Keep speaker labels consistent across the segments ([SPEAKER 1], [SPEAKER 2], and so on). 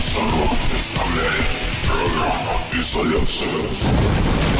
[SPEAKER 1] Шаров представляет программу «Изоляция».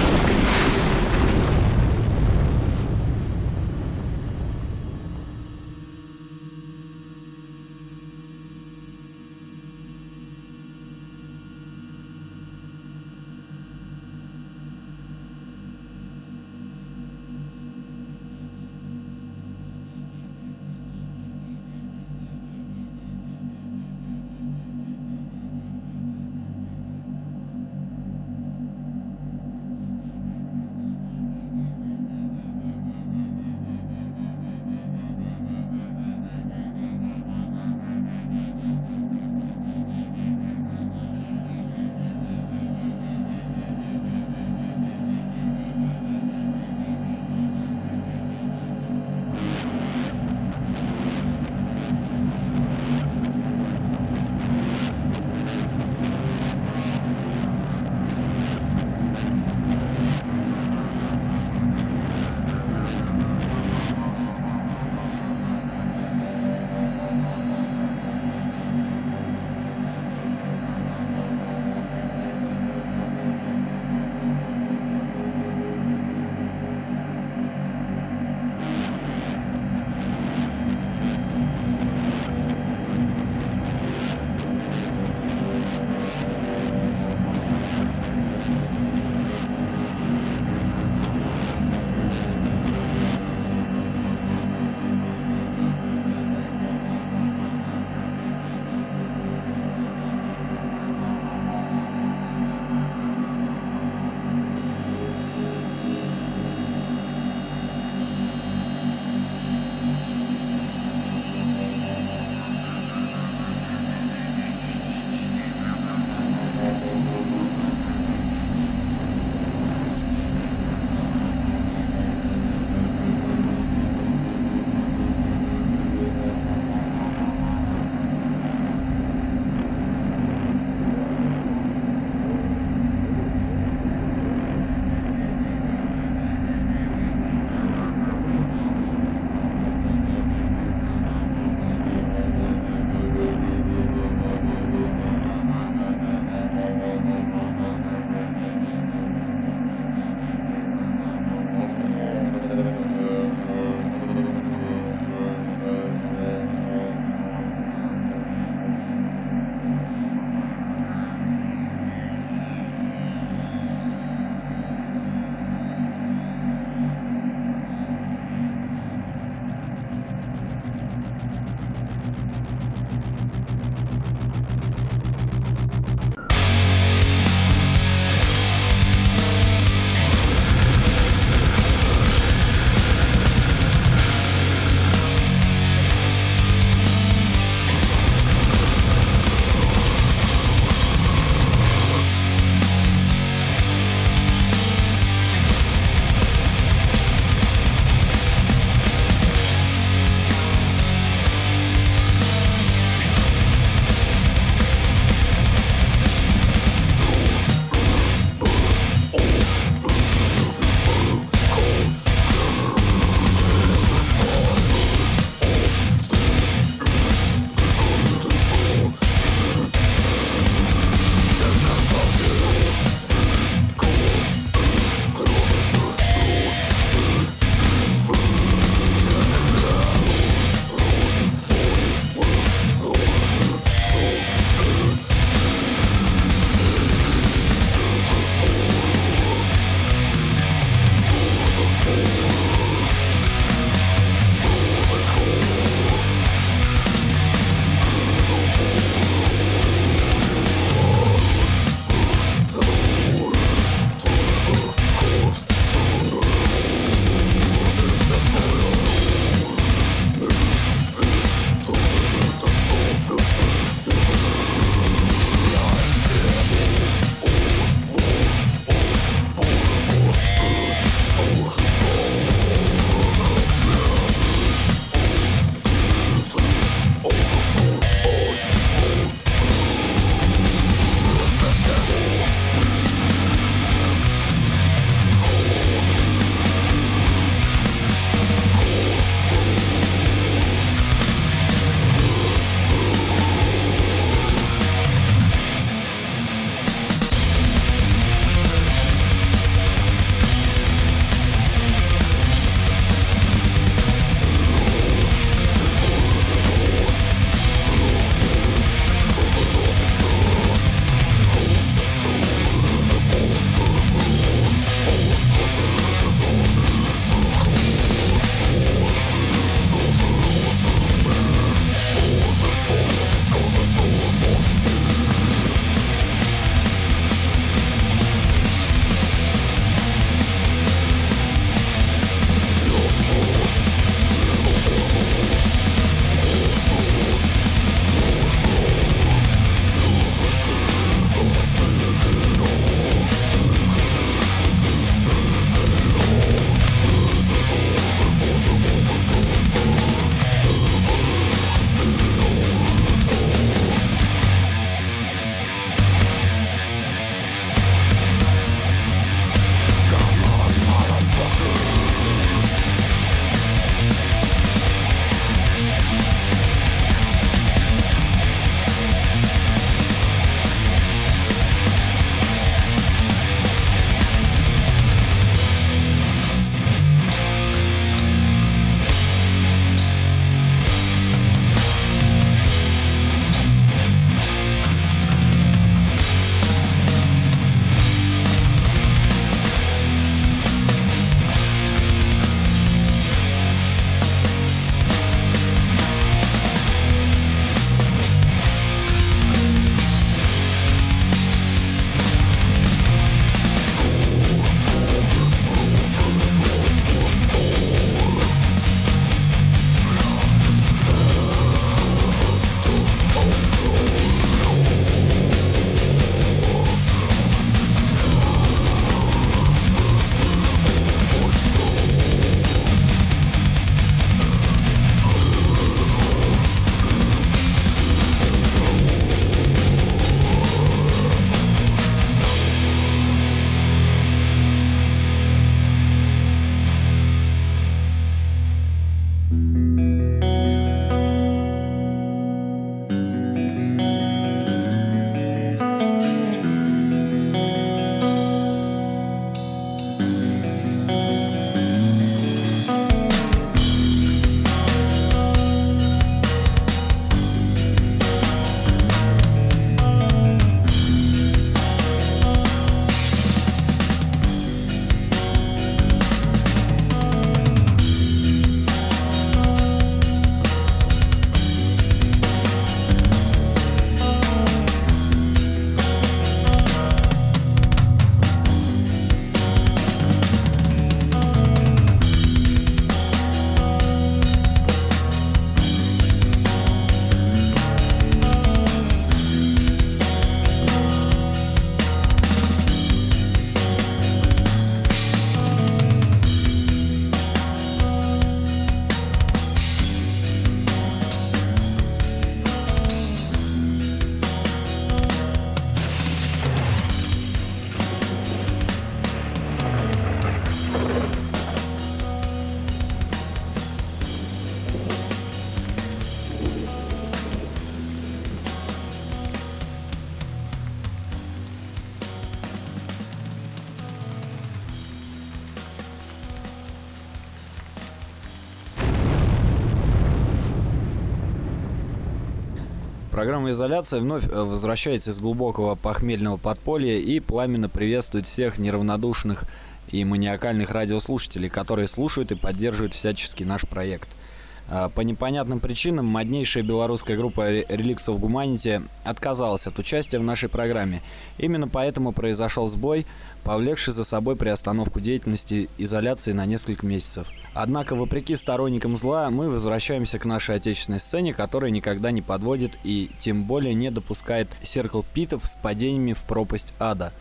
[SPEAKER 2] Программа «Изоляция» вновь э, возвращается из глубокого похмельного подполья и пламенно приветствует всех неравнодушных и маниакальных радиослушателей, которые слушают и поддерживают всячески наш проект. А, по непонятным причинам моднейшая белорусская группа Relics of Humanity отказалась от участия в нашей программе. Именно поэтому произошел сбой, повлекший за собой приостановку деятельности изоляции на несколько месяцев. Однако, вопреки сторонникам зла, мы возвращаемся к нашей отечественной сцене, которая никогда не подводит и тем более не допускает серкл питов с падениями в пропасть ада.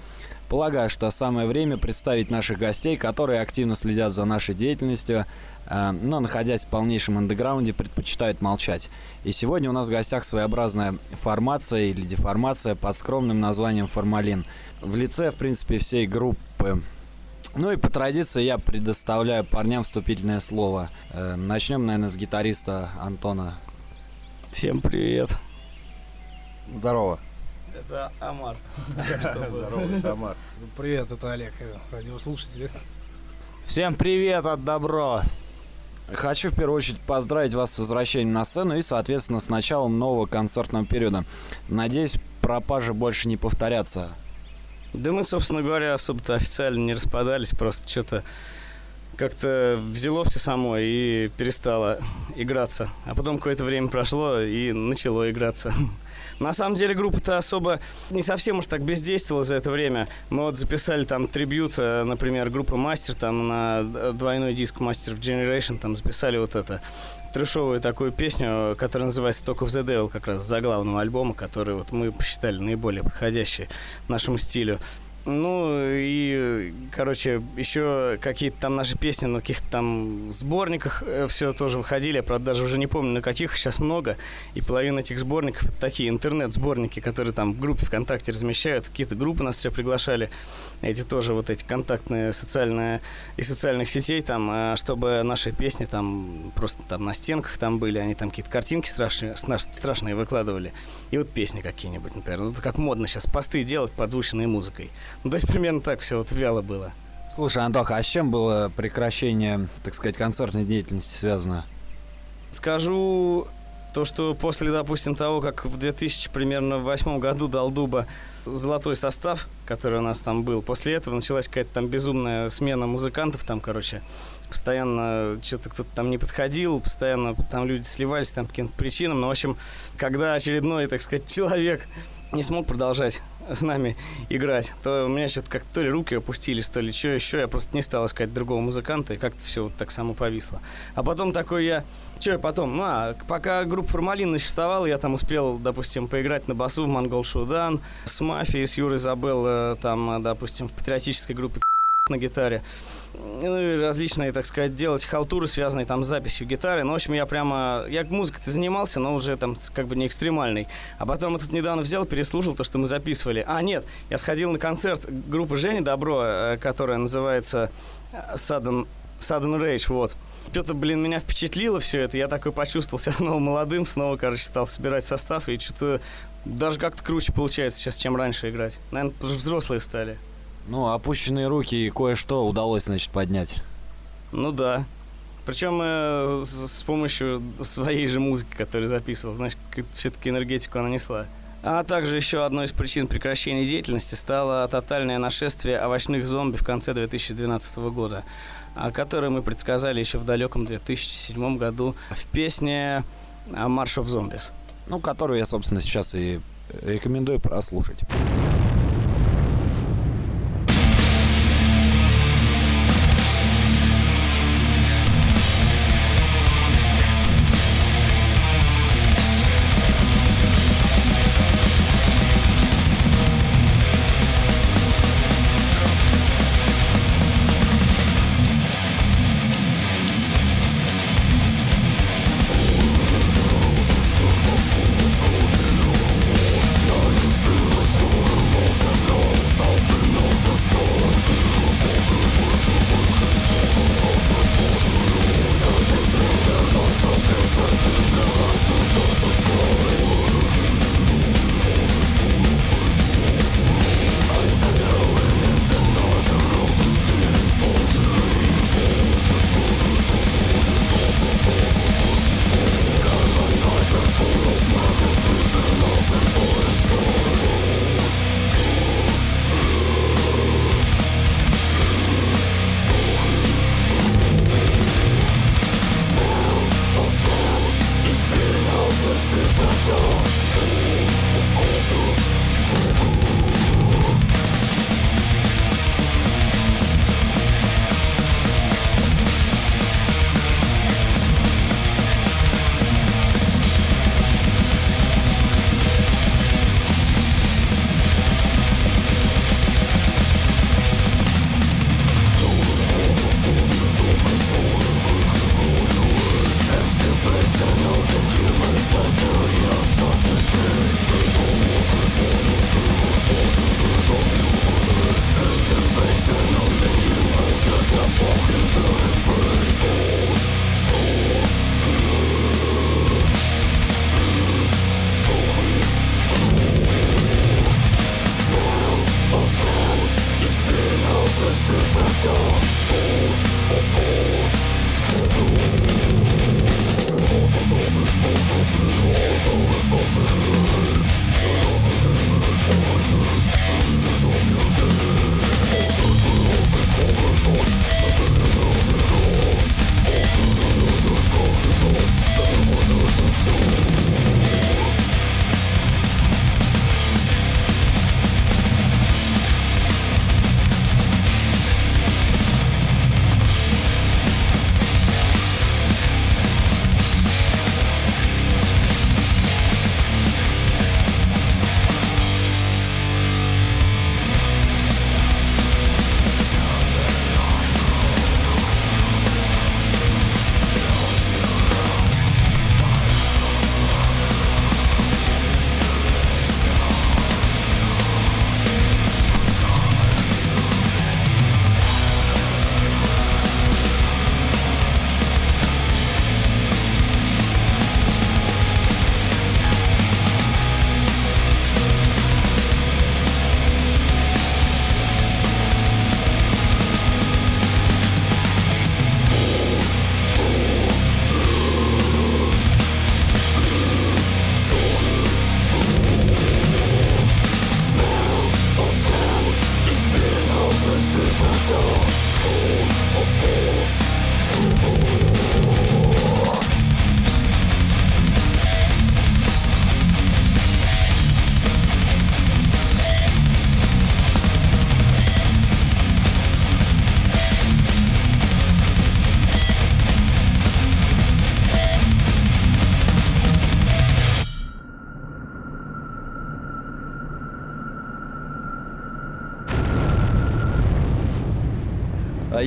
[SPEAKER 2] Полагаю, что самое время представить наших гостей, которые активно следят за нашей деятельностью, э, но, находясь в полнейшем андеграунде, предпочитают молчать. И сегодня у нас в гостях своеобразная формация или деформация под скромным названием «Формалин». В лице, в принципе, всей группы. Ну и по традиции я предоставляю парням вступительное слово. Э, начнем, наверное, с гитариста Антона.
[SPEAKER 3] Всем привет.
[SPEAKER 2] Здорово.
[SPEAKER 4] Это Амар.
[SPEAKER 2] Здорово, это Амар.
[SPEAKER 5] Привет, это Олег, э, радиослушатель.
[SPEAKER 4] Всем привет от Добро.
[SPEAKER 2] Хочу в первую очередь поздравить вас с возвращением на сцену и, соответственно, с началом нового концертного периода. Надеюсь, пропажи больше не повторятся.
[SPEAKER 3] Да мы, собственно говоря, особо-то официально не распадались, просто что-то как-то взяло все само и перестало играться. А потом какое-то время прошло и начало играться. На самом деле группа-то особо не совсем уж так бездействовала за это время. Мы вот записали там трибют, э, например, группа Мастер, там на двойной диск Master of Generation, там записали вот это трешовую такую песню, которая называется «Talk of the Devil», как раз за главного альбома, который вот мы посчитали наиболее подходящей нашему стилю. Ну и, короче, еще какие-то там наши песни на каких-то там сборниках э, все тоже выходили. Я, правда, даже уже не помню, на каких, сейчас много. И половина этих сборников это такие интернет-сборники, которые там в группе ВКонтакте размещают. Какие-то группы нас все приглашали. Эти тоже вот эти контактные социальные и социальных сетей там, э, чтобы наши песни там просто там на стенках там были. Они там какие-то картинки страшные, страшные выкладывали. И вот песни какие-нибудь, например. Ну, это как модно сейчас посты делать подзвученной музыкой. Ну, то есть примерно так все вот вяло было.
[SPEAKER 2] Слушай, Антоха, а с чем было прекращение, так сказать, концертной деятельности связано?
[SPEAKER 3] Скажу то, что после, допустим, того, как в 2000 примерно в восьмом году дал Дуба золотой состав, который у нас там был, после этого началась какая-то там безумная смена музыкантов там, короче, постоянно что-то кто-то там не подходил, постоянно там люди сливались там по каким-то причинам, но, ну, в общем, когда очередной, так сказать, человек не смог продолжать с нами играть, то у меня что-то как то ли руки опустились, то ли что еще. Я просто не стал искать другого музыканта, и как-то все вот так само повисло. А потом такой я... Что я потом? Ну, а, пока группа «Формалин» существовала, я там успел, допустим, поиграть на басу в «Монгол Шудан», с «Мафией», с Юрой Забел, э, там, допустим, в патриотической группе на гитаре. Ну и различные, так сказать, делать халтуры, связанные там с записью гитары. Ну, в общем, я прямо... Я музыкой-то занимался, но уже там как бы не экстремальный. А потом я тут недавно взял, переслушал то, что мы записывали. А, нет, я сходил на концерт группы Жени Добро, э, которая называется э, Sudden, Sudden Rage, вот. Что-то, блин, меня впечатлило все это. Я такой почувствовал себя снова молодым, снова, короче, стал собирать состав. И что-то даже как-то круче получается сейчас, чем раньше играть. Наверное, потому взрослые стали.
[SPEAKER 2] Ну, опущенные руки и кое-что удалось, значит, поднять.
[SPEAKER 3] Ну да. Причем э, с, с помощью своей же музыки, которую записывал, знаешь, все-таки энергетику она несла. А также еще одной из причин прекращения деятельности стало тотальное нашествие овощных зомби в конце 2012 года, которое мы предсказали еще в далеком 2007 году в песне «March of Zombies».
[SPEAKER 2] Ну, которую я, собственно, сейчас и рекомендую прослушать.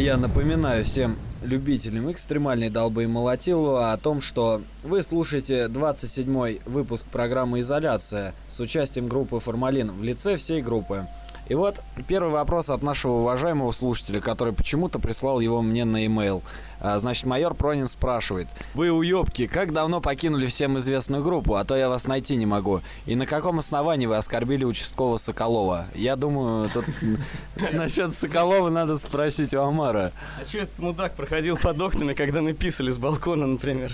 [SPEAKER 2] Я напоминаю всем любителям экстремальной долбы и молотилова о том, что вы слушаете 27-й выпуск программы «Изоляция» с участием группы «Формалин» в лице всей группы. И вот первый вопрос от нашего уважаемого слушателя, который почему-то прислал его мне на e-mail. А, значит, майор Пронин спрашивает. Вы уёбки, как давно покинули всем известную группу, а то я вас найти не могу? И на каком основании вы оскорбили участкового Соколова? Я думаю, тут насчет Соколова надо спросить у Амара.
[SPEAKER 3] А что этот мудак проходил под окнами, когда мы писали с балкона, например?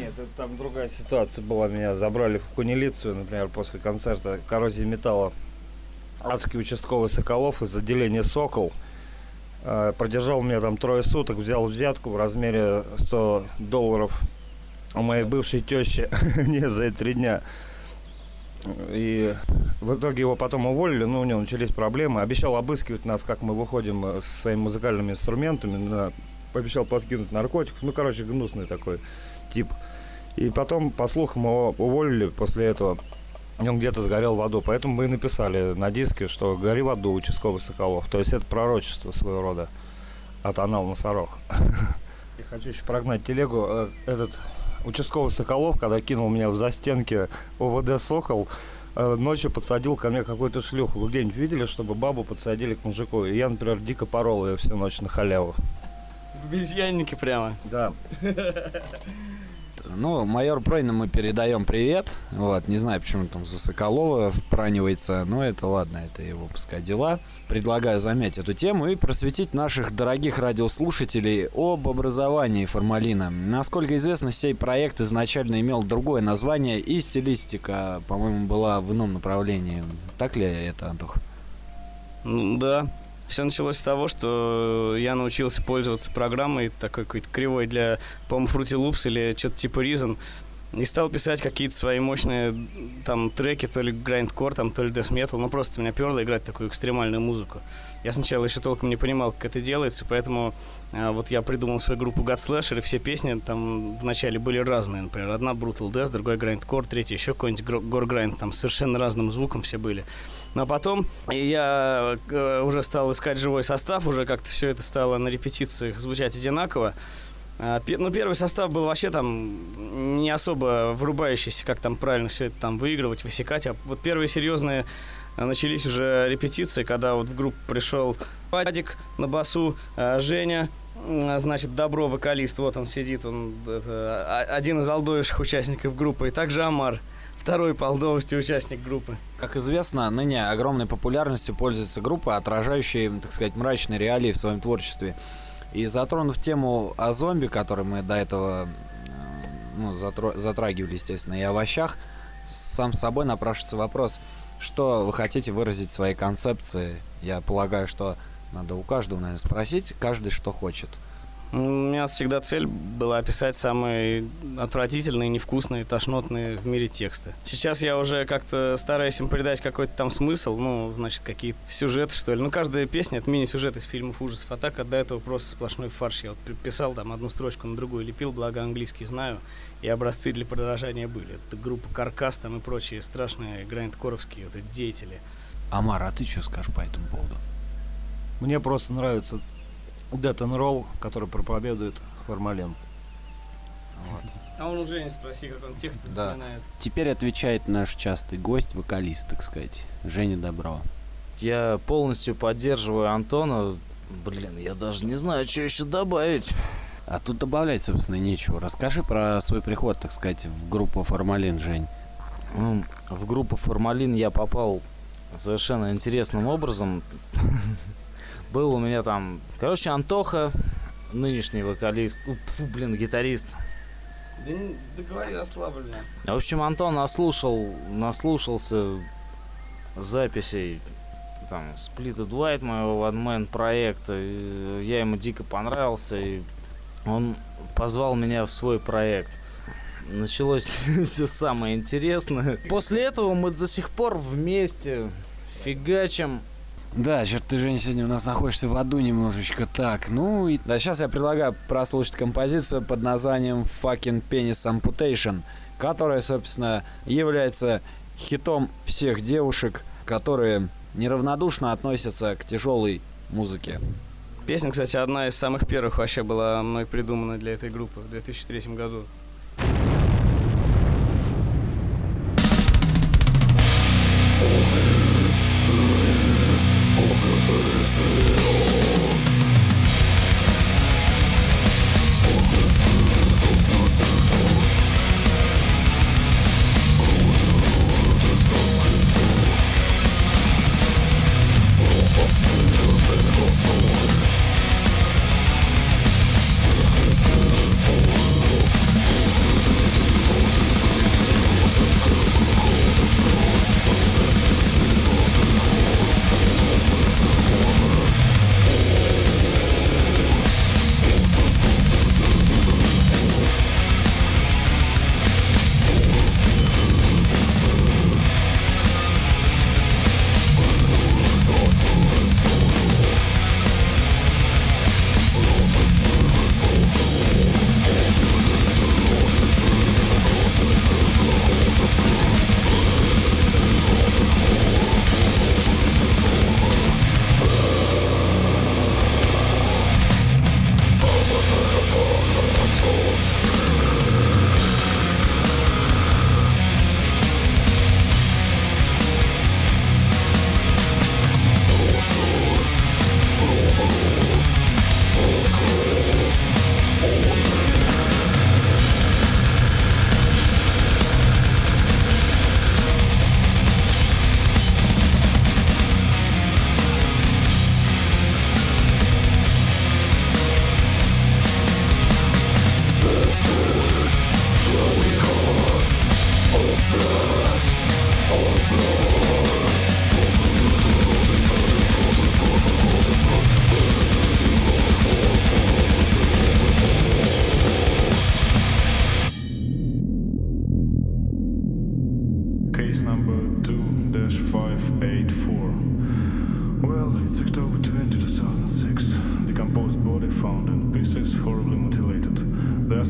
[SPEAKER 6] Нет, это там другая ситуация была. Меня забрали в кунилицию, например, после концерта коррозии металла. Адский участковый Соколов из отделения «Сокол». Э, Продержал меня там трое суток, взял взятку в размере 100 долларов у моей бывшей тещи не за эти три дня. И в итоге его потом уволили, но у него начались проблемы. Обещал обыскивать нас, как мы выходим э, со своими музыкальными инструментами. на- Пообещал подкинуть наркотиков. Ну, короче, гнусный такой тип. И потом, по слухам, его уволили после этого. Он где-то сгорел в аду. Поэтому мы и написали на диске, что «Гори в аду, участковый Соколов». То есть это пророчество своего рода от анал носорог. Я хочу еще прогнать телегу. Э, Этот участковый Соколов, когда кинул меня в застенки ОВД «Сокол», э, ночью подсадил ко мне какую-то шлюху. Вы где-нибудь видели, чтобы бабу подсадили к мужику? И я, например, дико порол ее всю ночь на халяву.
[SPEAKER 3] В обезьяннике прямо.
[SPEAKER 6] Да.
[SPEAKER 2] Ну, майор Пройна мы передаем привет. Вот, не знаю, почему там за Соколова впранивается, но это ладно, это его пускай дела. Предлагаю замять эту тему и просветить наших дорогих радиослушателей об образовании формалина. Насколько известно, сей проект изначально имел другое название и стилистика, по-моему, была в ином направлении. Так ли это, Антох?
[SPEAKER 3] Да. Все началось с того, что я научился пользоваться программой такой какой-то кривой для, по-моему, Fruity Loops или что-то типа Reason. И стал писать какие-то свои мощные там треки, то ли грайндкор, там, то ли death metal. Ну, просто меня перло играть такую экстремальную музыку. Я сначала еще толком не понимал, как это делается, поэтому а, вот я придумал свою группу God Slasher, и все песни там вначале были разные. Например, одна Brutal Death, другой Grindcore, третья еще какой-нибудь Gore Grind, там совершенно разным звуком все были. Но потом я э, уже стал искать живой состав, уже как-то все это стало на репетициях звучать одинаково. А, Ну, первый состав был вообще там не особо врубающийся, как там правильно все это там выигрывать, высекать. А вот первые серьезные а, начались уже репетиции, когда вот в группу пришел Падик на басу, а, Женя, значит, Добро, вокалист, вот он сидит, он это, а- один из алдовейших участников группы, и также Амар, второй по алдовости участник группы.
[SPEAKER 2] Как известно, ныне огромной популярностью пользуется группа, отражающая, так сказать, мрачные реалии в своем творчестве. И затронув тему о зомби, которую мы до этого э, ну, затро- затрагивали, естественно, и о овощах, сам собой напрашивается вопрос, что вы хотите выразить своей концепции. Я полагаю, что надо у каждого, наверное, спросить, каждый что хочет.
[SPEAKER 3] Ну, У меня всегда цель была описать самые отвратительные, невкусные, тошнотные в мире тексты. Сейчас я уже как-то стараюсь им придать какой-то там смысл, ну, значит, какие-то сюжеты, что ли. Ну, каждая песня — это мини-сюжет из фильмов ужасов. А так, до этого просто сплошной фарш. Я вот писал там одну строчку на другую, лепил, благо английский знаю, и образцы для подражания были. Это группа Каркас там и прочие страшные грайндкоровские вот эти деятели.
[SPEAKER 2] Амар, а ты что скажешь по этому поводу?
[SPEAKER 6] Мне просто нравится Death and Roll, который проповедует формалин.
[SPEAKER 3] А он уже не спроси, как он тексты
[SPEAKER 2] Да.
[SPEAKER 3] запоминает.
[SPEAKER 2] Теперь отвечает наш частый гость, вокалист, так сказать, Женя Добро.
[SPEAKER 4] Я полностью поддерживаю Антона. Блин, я даже не знаю, что еще добавить.
[SPEAKER 2] А тут добавлять, собственно, нечего. Расскажи про свой приход, так сказать, в группу Формалин, Жень.
[SPEAKER 4] Ну, в группу Формалин я попал совершенно интересным образом. Был у меня там, короче, Антоха, нынешний вокалист, фу, блин, гитарист.
[SPEAKER 3] Да, не, да говори расслабленно.
[SPEAKER 4] В общем, Антон наслушал, наслушался записей там Split White моего One Man проекта. и я ему дико понравился, и он позвал меня в свой проект. Началось все самое интересное. После этого мы до сих пор вместе фигачим.
[SPEAKER 2] Да, черт ты, Жень, сегодня у нас находишься в аду немножечко так. Ну, и... Да, сейчас я предлагаю прослушать композицию под названием Fucking Penis Amputation, которая, собственно, является хитом всех девушек, которые неравнодушно относятся к тяжелой музыке.
[SPEAKER 3] Песня, кстати, одна из самых первых вообще была мной придумана для этой группы в 2003 году.
[SPEAKER 1] This is all.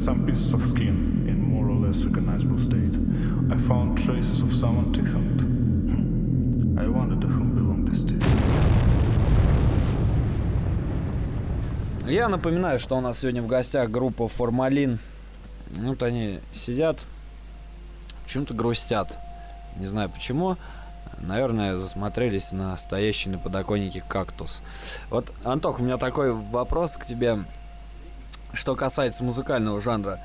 [SPEAKER 1] Some pieces of skin in more or less recognizable state. I found traces of someone's teeth on it. Hmm. I wonder to whom belong these teeth.
[SPEAKER 2] Я напоминаю, что у нас сегодня в гостях группа Формалин. Вот они сидят, почему-то грустят. Не знаю почему. Наверное, засмотрелись на стоящий на подоконнике кактус. Вот, Антох, у меня такой вопрос к тебе, что касается музыкального жанра.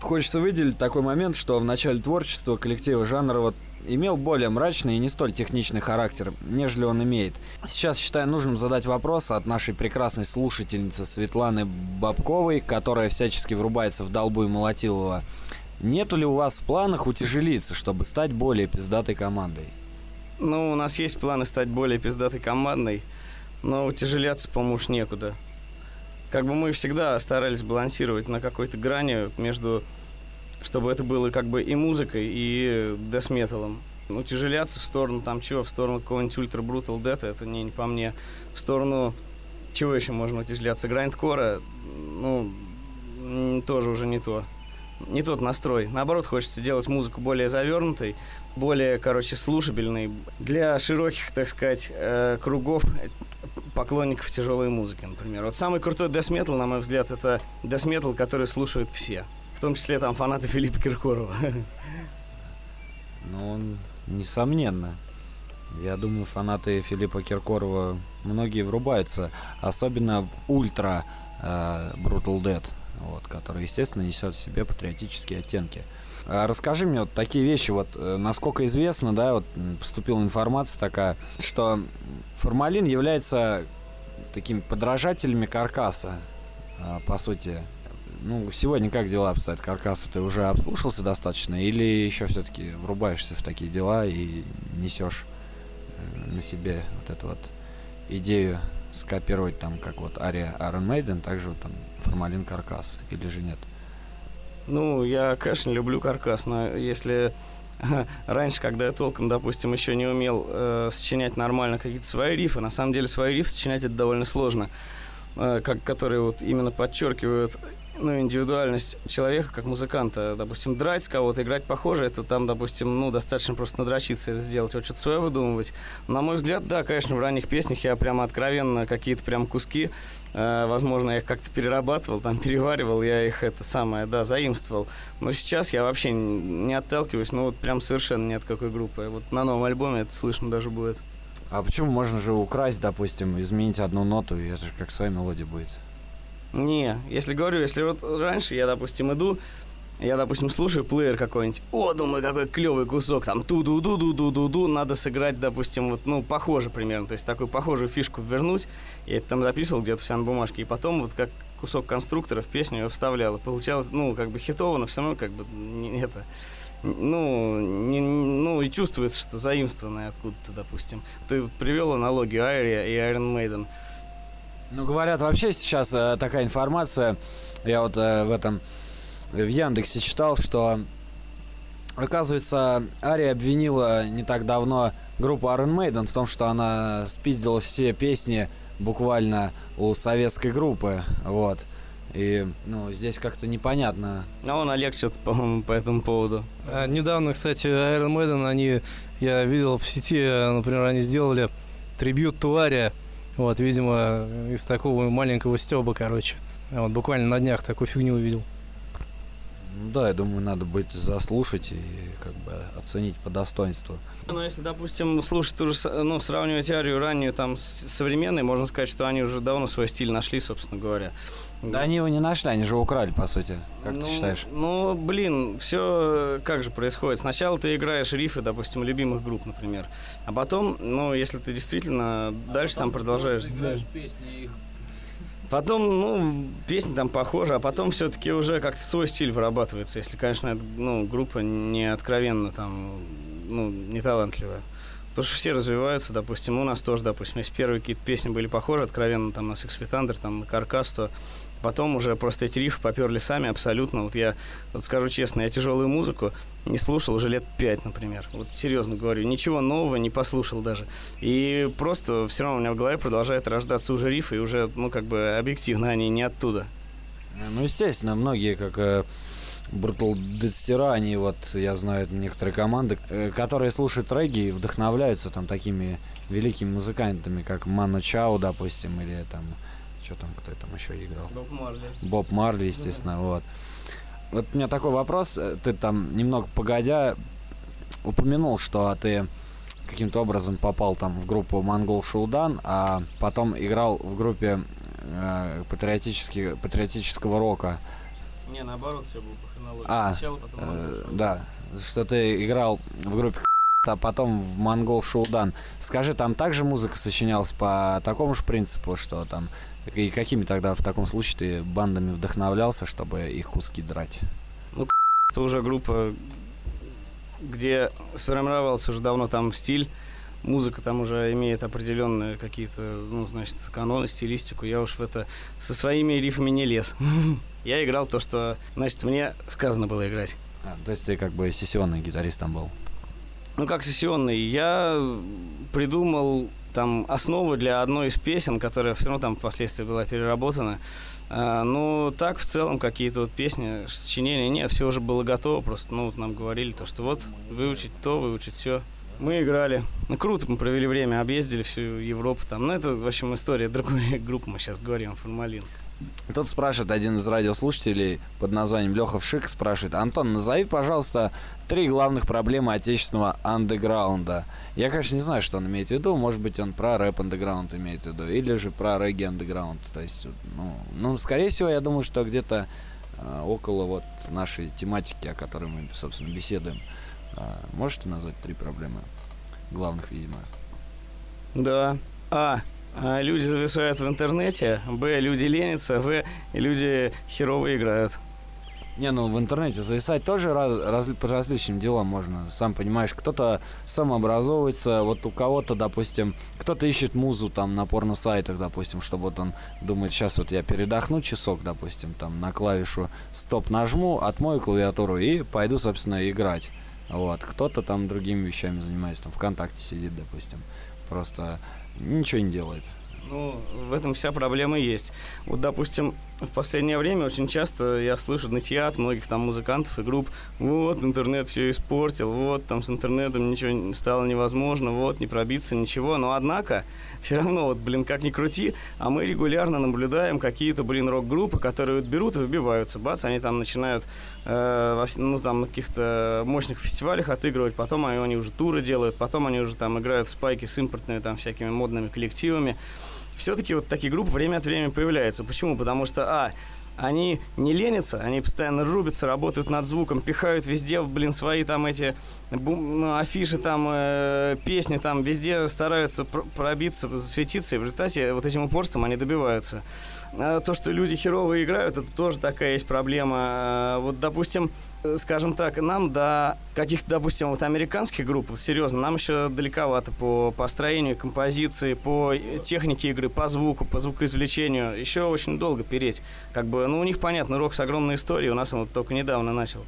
[SPEAKER 2] Хочется выделить такой момент, что в начале творчества коллектива жанра вот имел более мрачный и не столь техничный характер, нежели он имеет. Сейчас считаю нужным задать вопрос от нашей прекрасной слушательницы Светланы Бабковой, которая всячески врубается в долбу и Молотилова. Нету ли у вас в планах утяжелиться, чтобы стать более пиздатой командой?
[SPEAKER 3] Ну, у нас есть планы стать более пиздатой командной, но утяжеляться, по-моему, некуда. Как бы мы всегда старались балансировать на какой-то грани между... Чтобы это было как бы и музыкой, и дэс-металом. Утяжеляться в сторону там чего? В сторону какого-нибудь ультра брутал дэта, это не, не по мне. В сторону... Чего еще можно утяжеляться? Грайндкора, ну, тоже уже не то. Не тот настрой. Наоборот, хочется делать музыку более завернутой, более, короче, слушабельной для широких, так сказать, э, кругов поклонников тяжелой музыки, например. Вот самый крутой metal, на мой взгляд, это metal, который слушают все. В том числе там фанаты Филиппа Киркорова.
[SPEAKER 2] Ну, он, несомненно. Я думаю, фанаты Филиппа Киркорова многие врубаются, особенно в ультра э, Brutal Dead, вот, который, естественно, несет в себе патриотические оттенки. А расскажи мне вот такие вещи, вот э, насколько известно, да, вот поступила информация такая, что формалин является такими подражателями каркаса, а, по сути. Ну, сегодня как дела обстоят каркаса? Ты уже обслушался достаточно или еще все-таки врубаешься в такие дела и несешь э, на себе вот эту вот идею скопировать там, как вот Ария Iron Maiden, также вот там формалин каркас, или же нет?
[SPEAKER 3] Ну, я, конечно, люблю каркас, но если раньше, когда я толком, допустим, еще не умел э, сочинять нормально какие-то свои рифы, на самом деле свои рифы сочинять это довольно сложно, э, как, которые вот именно подчеркивают ну, индивидуальность человека как музыканта. Допустим, драть кого-то, играть похоже, это там, допустим, ну, достаточно просто надрочиться это сделать, вот что-то свое выдумывать. На мой взгляд, да, конечно, в ранних песнях я прямо откровенно какие-то прям куски, э, возможно, я их как-то перерабатывал, там, переваривал, я их это самое, да, заимствовал. Но сейчас я вообще не отталкиваюсь, ну, вот прям совершенно ни от какой группы. Вот на новом альбоме это слышно даже будет.
[SPEAKER 2] А почему можно же украсть, допустим, изменить одну ноту, и это же как своя мелодия будет?
[SPEAKER 3] Не, если говорю, если вот раньше я, допустим, иду, я, допустим, слушаю плеер какой-нибудь, о, думаю, какой клевый кусок, там ту-ду-ду-ду-ду-ду-ду, надо сыграть, допустим, вот, ну, похоже примерно, то есть такую похожую фишку вернуть, я это там записывал где-то все на бумажке, и потом вот как кусок конструктора в песню я вставлял, и получалось, ну, как бы хитово, но все равно как бы не это, ну, не, ну, и чувствуется, что заимствованное откуда-то, допустим. Ты вот привел аналогию Айри и Iron Maiden.
[SPEAKER 2] Ну, говорят, вообще сейчас э, такая информация, я вот э, в этом, в Яндексе читал, что, оказывается, Ария обвинила не так давно группу Iron Maiden в том, что она спиздила все песни буквально у советской группы, вот. И, ну, здесь как-то непонятно.
[SPEAKER 3] А он Олег что-то, по-моему, по этому поводу.
[SPEAKER 5] А, недавно, кстати, Iron Maiden, они, я видел в сети, например, они сделали трибют Туария, вот, видимо, из такого маленького стеба, короче. Вот, буквально на днях такую фигню увидел.
[SPEAKER 2] Ну да, я думаю, надо будет заслушать и как бы оценить по достоинству.
[SPEAKER 3] Ну, если, допустим, слушать ту же, с- ну, сравнивать Арию раннюю там с современной, можно сказать, что они уже давно свой стиль нашли, собственно говоря.
[SPEAKER 2] Да они его не нашли, они же украли, по сути. Как
[SPEAKER 3] ну,
[SPEAKER 2] ты считаешь?
[SPEAKER 3] Ну, блин, все как же происходит. Сначала ты играешь рифы, допустим, любимых групп, например. А потом, ну, если ты действительно дальше там продолжаешь... Потом, ну, песни там похожи, а потом все-таки уже как-то свой стиль вырабатывается, если, конечно, ну, группа не откровенно там, ну, не талантливая. Потому что все развиваются, допустим, у нас тоже, допустим, если первые какие-то песни были похожи откровенно там на Six Feet там на Каркас, то потом уже просто эти рифы поперли сами абсолютно. Вот я, вот скажу честно, я тяжелую музыку не слушал уже лет пять, например. Вот серьезно говорю, ничего нового не послушал даже. И просто все равно у меня в голове продолжает рождаться уже рифы, и уже, ну, как бы объективно они не оттуда.
[SPEAKER 2] Ну, естественно, многие, как э, Brutal Death они вот, я знаю, некоторые команды, э, которые слушают регги и вдохновляются там такими великими музыкантами, как Ману Чао, допустим, или там, что там, кто там еще играл?
[SPEAKER 3] Боб Марли.
[SPEAKER 2] Боб Марли, естественно, вот. Вот у меня такой вопрос, э, ты там немного погодя упомянул, что ты каким-то образом попал там в группу Монгол Шоудан, а потом играл в группе э, патриотически, патриотического рока.
[SPEAKER 3] Не, наоборот, все было по хронологии.
[SPEAKER 2] А,
[SPEAKER 3] Сначала, потом
[SPEAKER 2] Э, да, что ты играл в группе а потом в Монгол Шоудан. Скажи, там также музыка сочинялась по такому же принципу, что там и какими тогда в таком случае ты бандами вдохновлялся, чтобы их куски драть?
[SPEAKER 3] Это уже группа, где сформировался уже давно там стиль. Музыка там уже имеет определенные какие-то, ну, значит, каноны, стилистику. Я уж в это со своими рифами не лез. Я играл то, что, значит, мне сказано было играть.
[SPEAKER 2] А, то есть ты как бы сессионный гитарист там был?
[SPEAKER 3] Ну, как сессионный, я придумал там основу для одной из песен, которая все равно там впоследствии была переработана. А, ну, так, в целом, какие-то вот песни, сочинения, нет, все уже было готово, просто, ну, вот нам говорили то, что вот, выучить то, выучить все. Мы играли. Ну, круто мы провели время, объездили всю Европу там. Ну, это, в общем, история другой группы, мы сейчас говорим, формалин.
[SPEAKER 2] Тут спрашивает один из радиослушателей под названием Леха Вшик, спрашивает, Антон, назови, пожалуйста, три главных проблемы отечественного андеграунда. Я, конечно, не знаю, что он имеет в виду, может быть, он про рэп андеграунд имеет в виду, или же про регги андеграунд, то есть, ну, ну, скорее всего, я думаю, что где-то э, около вот нашей тематики, о которой мы, собственно, беседуем. Э, можете назвать три проблемы главных, видимо?
[SPEAKER 3] Да. А. а, Люди зависают в интернете. Б. Люди ленятся. В. Люди херово играют.
[SPEAKER 2] Не, ну в интернете зависать тоже раз, раз- по различным делам можно. Сам понимаешь, кто-то самообразовывается, вот у кого-то, допустим, кто-то ищет музу там на порно-сайтах, допустим, чтобы вот он думает, сейчас вот я передохну часок, допустим, там на клавишу стоп нажму, отмою клавиатуру и пойду, собственно, играть. Вот. Кто-то там другими вещами занимается, там ВКонтакте сидит, допустим. Просто ничего не делает.
[SPEAKER 3] Ну, в этом вся проблема есть. Вот, допустим, в последнее время очень часто я слышу нытья от многих там музыкантов и групп. Вот, интернет все испортил, вот, там с интернетом ничего стало невозможно, вот, не пробиться, ничего. Но однако, все равно, вот, блин, как ни крути, а мы регулярно наблюдаем какие-то, блин, рок-группы, которые берут и вбиваются. Бац, они там начинают, э, ну, там, на каких-то мощных фестивалях отыгрывать, потом они, они уже туры делают, потом они уже там играют в спайки с импортными там всякими модными коллективами все-таки вот такие группы время от времени появляются. Почему? Потому что, а, они не ленятся, они постоянно рубятся, работают над звуком, пихают везде, блин, свои там эти бум- ну, афиши, там, э, песни, там, везде стараются пр- пробиться, засветиться, и в результате вот этим упорством они добиваются. А то, что люди херово играют, это тоже такая есть проблема. А, Вот, допустим, скажем так, нам до каких-то, допустим, вот американских групп, вот серьезно, нам еще далековато по построению композиции, по э, технике игры, по звуку, по звукоизвлечению. Еще очень долго переть. Как бы, ну, у них, понятно, рок с огромной историей, у нас он вот только недавно начал.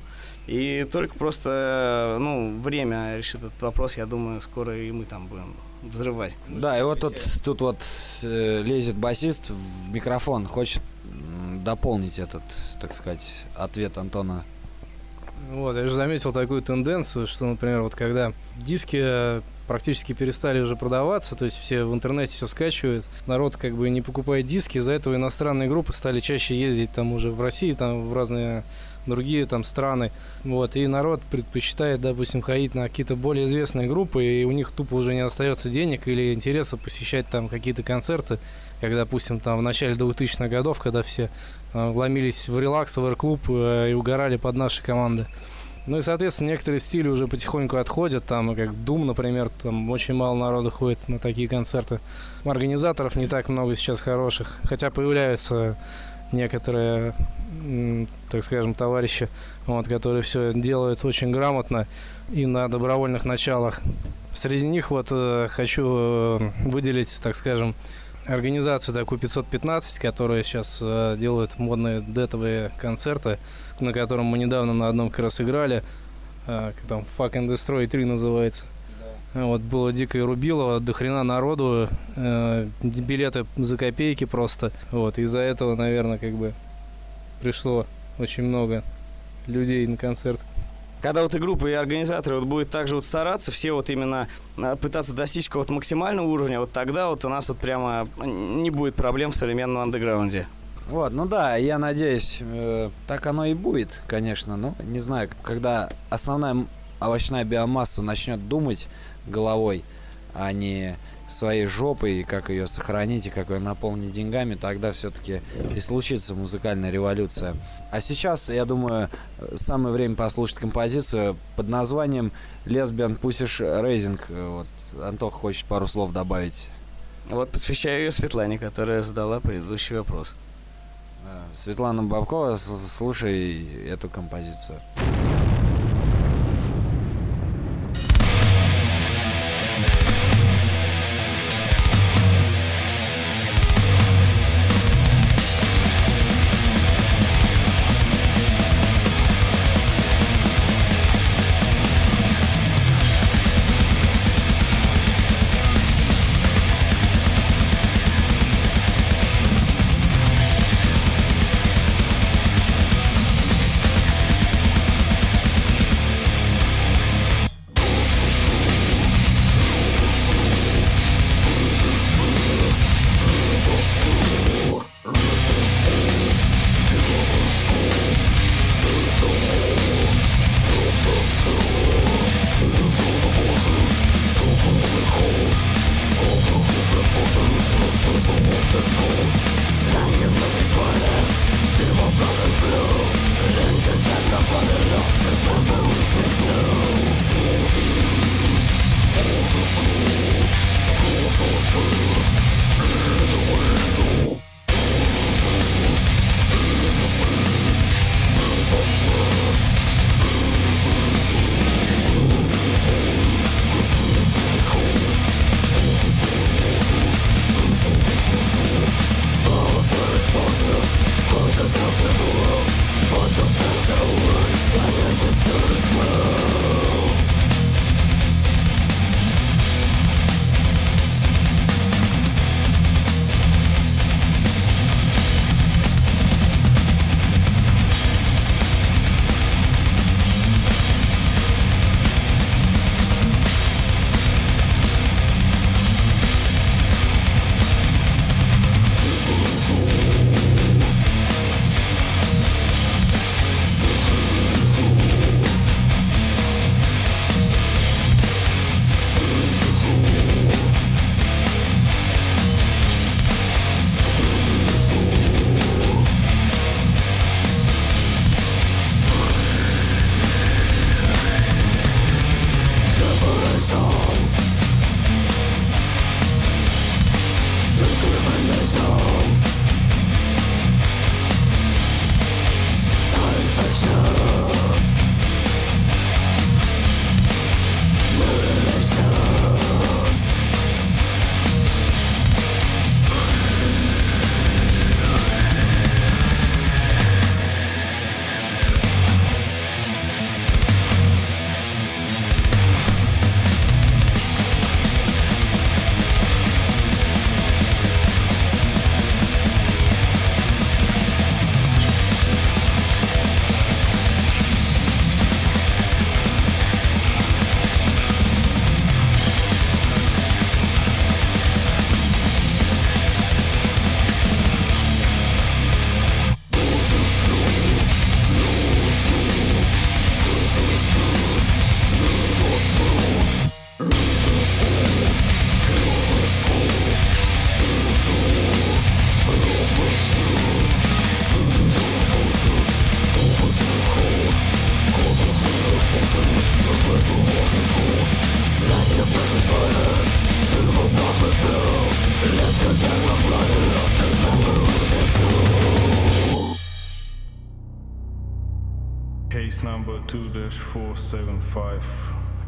[SPEAKER 3] И только просто, э, ну, время решит этот вопрос, я думаю, скоро и мы там будем взрывать.
[SPEAKER 2] Да, и вот тут, тут вот э, лезет басист в микрофон, хочет дополнить этот, так сказать, ответ Антона.
[SPEAKER 5] Вот, я же заметил такую тенденцию, что, например, вот когда диски э, практически перестали уже продаваться, то есть все в интернете все скачивают, народ как бы не покупает диски, из-за этого иностранные группы стали чаще ездить там уже в России, там в разные другие там страны, вот, и народ предпочитает, допустим, ходить на какие-то более известные группы, и у них тупо уже не остается денег или интереса посещать там какие-то концерты, как, допустим, там в начале 2000-х годов, когда все э, вломились в релакс, в клуб и угорали под наши команды. Ну и, соответственно, некоторые стили уже потихоньку отходят, там, как Doom, например, там очень мало народу ходит на такие концерты. Организаторов не так много сейчас хороших, хотя появляются некоторые, так скажем, товарищи, вот, которые все делают очень грамотно и на добровольных началах. Среди них вот э, хочу э, выделить, так скажем, организацию такую 515, которая сейчас э, делает модные детовые концерты, на котором мы недавно на одном как раз играли. Э, там Fuck and Destroy 3 называется. Вот было дикое рубило, до хрена народу, э, билеты за копейки просто. Вот, из-за этого, наверное, как бы пришло очень много людей на концерт.
[SPEAKER 3] Когда вот и группа, и организаторы вот будут также вот стараться, все вот именно а, пытаться достичь какого-то максимального уровня, вот тогда вот у нас вот прямо не будет проблем в современном андеграунде.
[SPEAKER 2] Вот, ну да, я надеюсь, э, так оно и будет, конечно, но не знаю, когда основная овощная биомасса начнет думать головой, а не своей жопой, как ее сохранить и как ее наполнить деньгами, тогда все-таки и случится музыкальная революция. А сейчас, я думаю, самое время послушать композицию под названием «Lesbian Pussish Raising». Вот, Антох хочет пару слов добавить.
[SPEAKER 3] Вот посвящаю ее Светлане, которая задала предыдущий вопрос.
[SPEAKER 2] Светлана Бабкова, слушай эту композицию.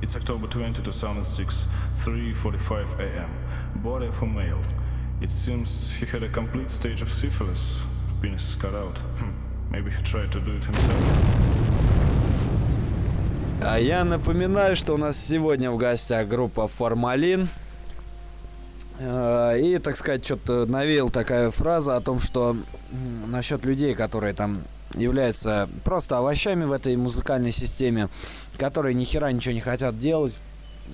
[SPEAKER 1] It's October 20, 2006, 3.45 a.m. Body of a male. It seems he had a complete stage of syphilis. Penis is cut out. Hmm. Maybe he tried to do it himself.
[SPEAKER 2] А я напоминаю, что у нас сегодня в гостях группа Формалин. Э, И, так сказать, что-то навеял такая фраза о том, что насчет людей, которые там являются просто овощами в этой музыкальной системе, которые ни хера ничего не хотят делать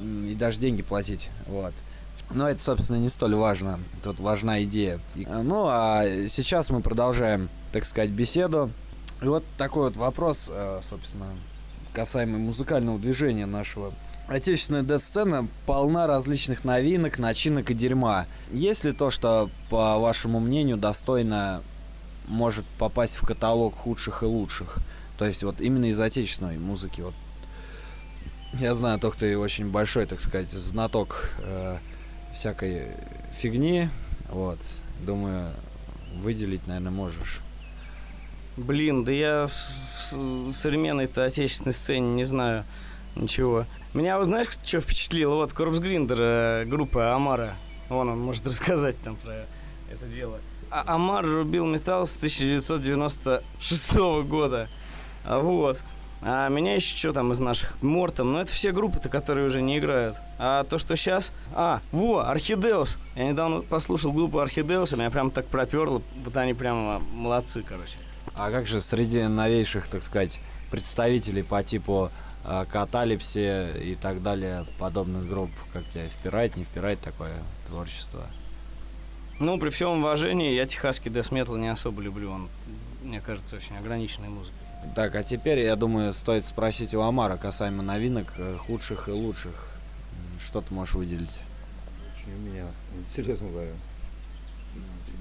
[SPEAKER 2] и даже деньги платить. Вот. Но это, собственно, не столь важно. Тут важна идея. И- Ну, а сейчас мы продолжаем, так сказать, беседу. И вот такой вот вопрос, э, собственно, касаемо музыкального движения нашего. Отечественная дэт-сцена полна различных новинок, начинок и дерьма. Есть ли то, что, по вашему мнению, достойно может попасть в каталог худших и лучших? То есть вот именно из отечественной музыки. Вот. Я знаю, только ты очень большой, так сказать, знаток э, всякой фигни. Вот. Думаю, выделить, наверное, можешь.
[SPEAKER 3] Блин, да я в, современной-то отечественной сцене не знаю ничего. Меня, вот знаешь, что впечатлило? Вот Корпс Гриндер, э, группа Амара. Вон он может рассказать там про это дело. А Амар рубил металл с 1996 года. А Вот. А меня еще что там из наших? Мортом. Но это все группы-то, которые уже не играют. А то, что сейчас... А, во, Орхидеус. Я недавно послушал группу Орхидеуса, меня прям так проперло. Вот они прям молодцы, короче.
[SPEAKER 2] А как же среди новейших, так сказать, представителей по типу э, Каталипси и так далее, подобных групп, как тебя впирает, не впирает такое творчество?
[SPEAKER 3] Ну, при всем уважении, я техасский дэс метал не особо люблю. Он, мне кажется, очень ограниченной музыкой.
[SPEAKER 2] Так, а теперь, я думаю, стоит спросить у Амара касаемо новинок, э, худших и лучших. Что ты можешь выделить?
[SPEAKER 6] Очень у меня, серьезно говорю.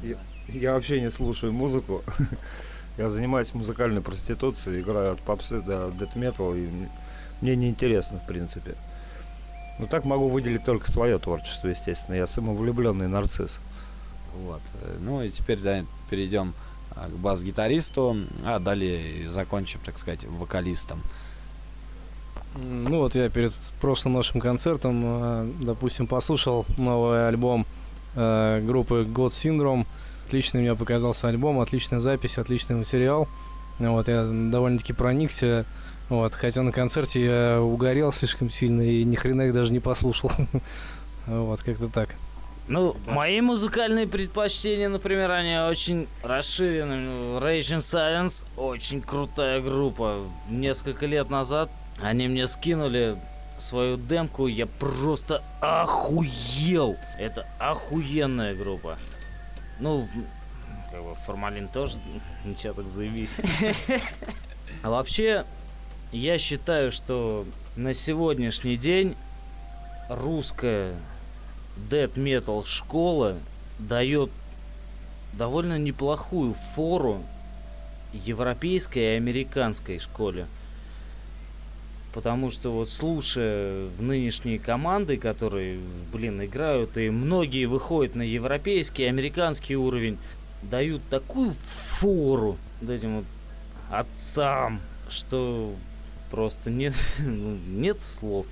[SPEAKER 6] Я, я вообще не слушаю музыку. Я занимаюсь музыкальной проституцией, играю от попсы до дэт метал, и мне неинтересно, в принципе. Ну так могу выделить только свое творчество, естественно. Я самовлюбленный нарцисс.
[SPEAKER 2] Вот. Ну и теперь да, перейдем а, к бас-гитаристу, а далее закончим, так сказать, вокалистом.
[SPEAKER 5] Ну вот я перед прошлым нашим концертом, э, допустим, послушал новый альбом э, группы God Syndrome. Отличный мне показался альбом, отличная запись, отличный материал. Вот, я довольно-таки проникся. Вот, хотя на концерте я угорел слишком сильно и ни хрена их даже не послушал. Вот, как-то так.
[SPEAKER 4] Ну, мои музыкальные предпочтения, например, они очень расширены. Rage in Silence очень крутая группа. Несколько лет назад они мне скинули свою демку, я просто охуел. Это охуенная группа. Ну, как бы формалин тоже ничего так заявись. А вообще, я считаю, что на сегодняшний день русская Dead Metal школа дает довольно неплохую фору европейской и американской школе. Потому что вот слушая в нынешние команды, которые, блин, играют, и многие выходят на европейский американский уровень, дают такую фору этим вот отцам, что просто нет, ну, нет слов.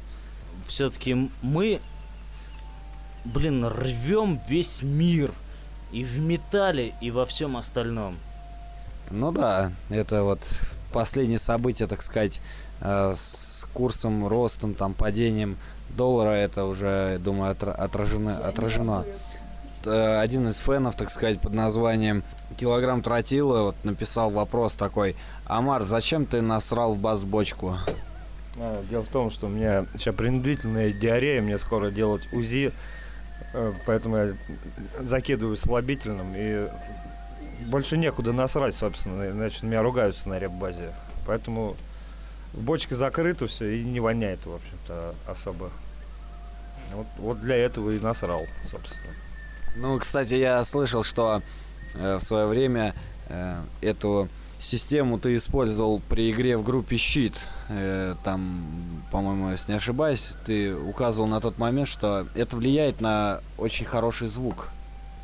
[SPEAKER 4] Все-таки мы блин, рвем весь мир. И в металле, и во всем остальном.
[SPEAKER 2] Ну да, это вот последнее событие, так сказать, э, с курсом, ростом, там, падением доллара, это уже, я думаю, отра- отражено. отражено. Э, Один из фенов, так сказать, под названием Килограмм тротила вот написал вопрос такой. Амар, зачем ты насрал в бас-бочку?
[SPEAKER 6] А, Дело в том, что у меня сейчас принудительная диарея, мне скоро делать УЗИ, поэтому я закидываю слабительным и больше некуда насрать, собственно, иначе на меня ругаются на реп-базе. Поэтому в бочке закрыто все и не воняет, в общем-то, особо. Вот, вот для этого и насрал, собственно.
[SPEAKER 2] Ну, кстати, я слышал, что э, в свое время э, эту систему ты использовал при игре в группе Щит. Э, там, по-моему, если не ошибаюсь, ты указывал на тот момент, что это влияет на очень хороший звук.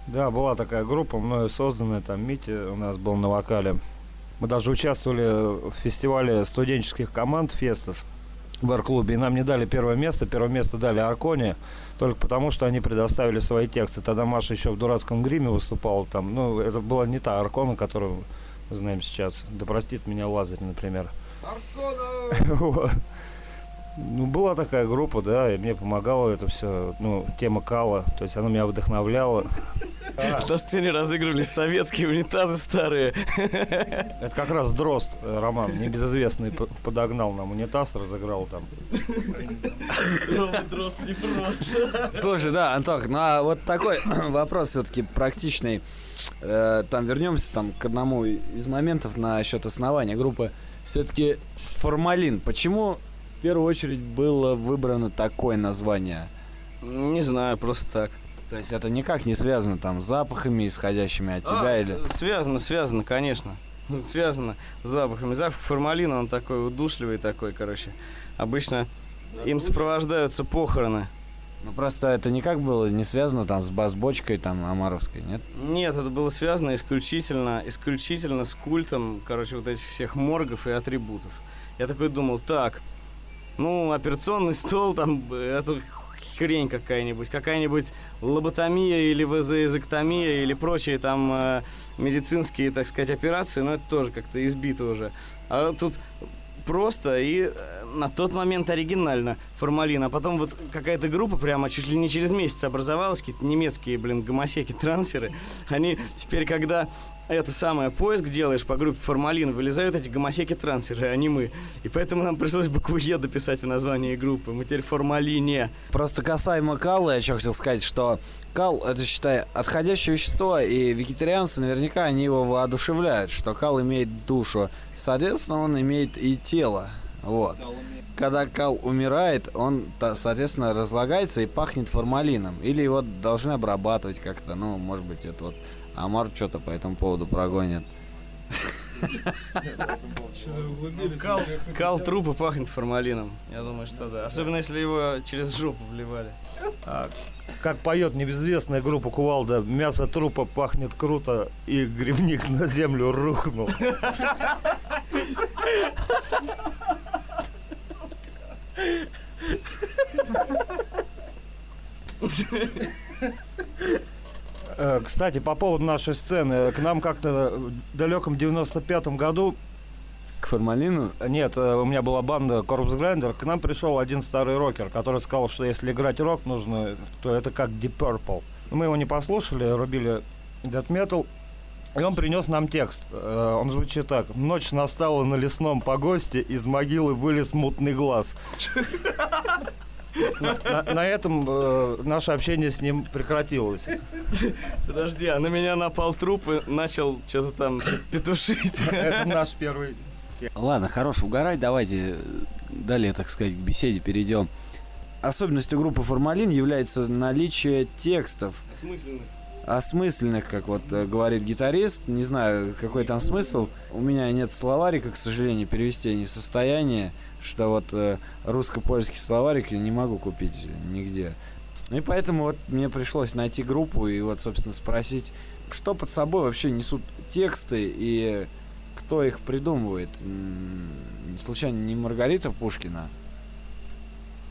[SPEAKER 6] Да, была такая группа, мною созданная, там Митя у нас был на вокале. Мы даже участвовали в фестивале студенческих команд «Фестас» в Ар-клубе, и нам не дали первое место. Первое место дали Арконе, только потому, что они предоставили свои тексты. Тогда Маша еще в дурацком гриме выступала там. Ну, это была не та Аркона, которую знаем сейчас. Да простит меня Лазарь, например. Ну, была такая группа, да, и мне помогало это все, ну, тема кала, то есть она меня вдохновляла.
[SPEAKER 3] На сцене разыгрывались советские унитазы старые.
[SPEAKER 6] Это как раз Дрозд, э, Роман, небезызвестный, подогнал нам унитаз, разыграл там.
[SPEAKER 3] Дрозд не просто.
[SPEAKER 2] Слушай, да, Антох, ну а вот такой вопрос все-таки практичный. Э, Там вернемся там к одному из моментов насчет основания группы. Все-таки формалин. Почему в первую очередь было выбрано такое название?
[SPEAKER 3] Не знаю, просто так.
[SPEAKER 2] То есть это никак не связано там с запахами, исходящими от тебя
[SPEAKER 3] А,
[SPEAKER 2] или...
[SPEAKER 3] Связано, связано, конечно. Связано с запахами. Запах формалина, он такой удушливый такой, короче. Обычно им сопровождаются похороны.
[SPEAKER 2] Ну просто это никак было не связано там с бас-бочкой там Амаровской, нет?
[SPEAKER 3] Нет, это было связано исключительно, исключительно с культом, короче, вот этих всех моргов и атрибутов. Я такой думал, так, ну, операционный стол, там, э, это хрень какая-нибудь, какая-нибудь лоботомия или вазоэзоктомия или прочие там э, медицинские, так сказать, операции, но это тоже как-то избито уже. А тут просто и э, на тот момент оригинально формалин, а потом вот какая-то группа прямо чуть ли не через месяц образовалась, какие-то немецкие, блин, гомосеки, трансеры, они теперь, когда это самое, поиск делаешь по группе формалин, вылезают эти гомосеки-трансеры, а не мы. И поэтому нам пришлось букву Е дописать в названии группы. Мы теперь формалине.
[SPEAKER 2] Просто касаемо кала, я что хотел сказать, что кал это, считай, отходящее вещество, и вегетарианцы наверняка они его воодушевляют, что кал имеет душу. Соответственно, он имеет и тело. Вот. Когда кал умирает, он, соответственно, разлагается и пахнет формалином. Или его должны обрабатывать как-то. Ну, может быть, это вот Амар что-то по этому поводу прогонит.
[SPEAKER 3] Кал, кал трупа пахнет формалином. Я думаю, что да. Особенно, если его через жопу вливали.
[SPEAKER 6] А, как поет небезызвестная группа Кувалда, мясо трупа пахнет круто, и грибник на землю рухнул. Э, Кстати, по поводу нашей сцены, к нам как-то в далеком 95-м году
[SPEAKER 2] К формалину?
[SPEAKER 6] Нет, э, у меня была банда Corpse Grinder. К нам пришел один старый рокер, который сказал, что если играть рок нужно, то это как Deep Purple. Мы его не послушали, рубили Death Metal. И он принес нам текст. Э, Он звучит так. Ночь настала на лесном погосте, из могилы вылез мутный глаз. На, на- на этом э, наше общение с ним прекратилось.
[SPEAKER 3] Подожди, а на меня напал труп и начал что-то там петушить.
[SPEAKER 6] Это наш первый
[SPEAKER 2] Ладно, хорош угорать, давайте далее, так сказать, к беседе перейдем. Особенностью группы «Формалин» является наличие текстов,
[SPEAKER 3] Осмысленных.
[SPEAKER 2] Осмысленных, как вот э, говорит гитарист. Не знаю, какой там смысл. У меня нет словарика, к сожалению, перевести не в состоянии, что вот э, русско-польский словарик я не могу купить нигде. И поэтому вот мне пришлось найти группу и вот, собственно, спросить, что под собой вообще несут тексты и кто их придумывает. Случайно не Маргарита Пушкина?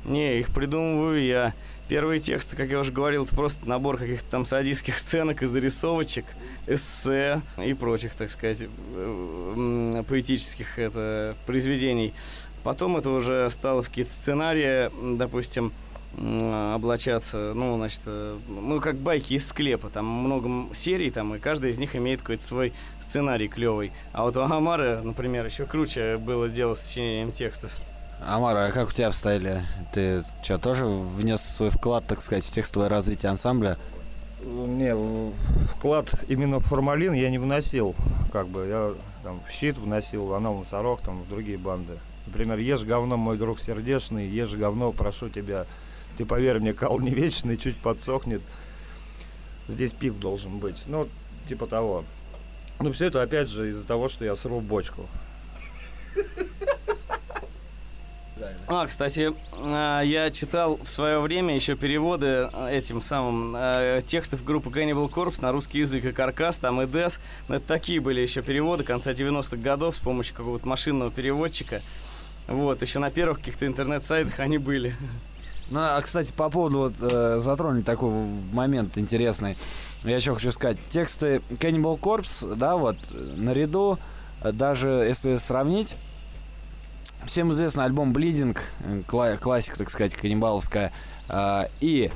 [SPEAKER 3] Не, их придумываю я. Первые тексты, как я уже говорил, это просто набор каких-то там садистских сценок и зарисовочек, эссе и прочих, так сказать, э, поэтических это, произведений. Потом это уже стало в какие-то сценарии, допустим, облачаться, ну, значит, э, ну, как байки из склепа, там много серий, там, и каждая из них имеет какой-то свой сценарий клевый. А вот у Амара, например, еще круче было дело с сочинением текстов.
[SPEAKER 2] Амара, а как у тебя обстояли? Ты что, тоже внес свой вклад, так сказать, в текстовое развитие ансамбля?
[SPEAKER 6] Не, вклад именно в формалин я не вносил. Как бы я там в щит вносил, в анал носорог, там в другие банды. Например, ешь говно, мой друг сердечный, ешь говно, прошу тебя. Ты поверь мне, кал не вечный, чуть подсохнет. Здесь пип должен быть. Ну, типа того. Ну, все это опять же из-за того, что я сру бочку.
[SPEAKER 3] А, кстати, а, я читал в свое время еще переводы а, этим самым а, текстов группы Cannibal Corpse на русский язык и Каркас, там и Death. Но это такие были еще переводы конца 90-х годов с помощью какого-то машинного переводчика. Вот, еще на первых каких-то интернет-сайтах они были.
[SPEAKER 2] Ну, а, кстати, по поводу, вот, э, затронули такой момент интересный. Я еще хочу сказать, тексты Cannibal Corpse, да, вот, наряду, даже если сравнить, всем известный альбом Bleeding, э, кла- классика, так сказать, каннибаловская, э, и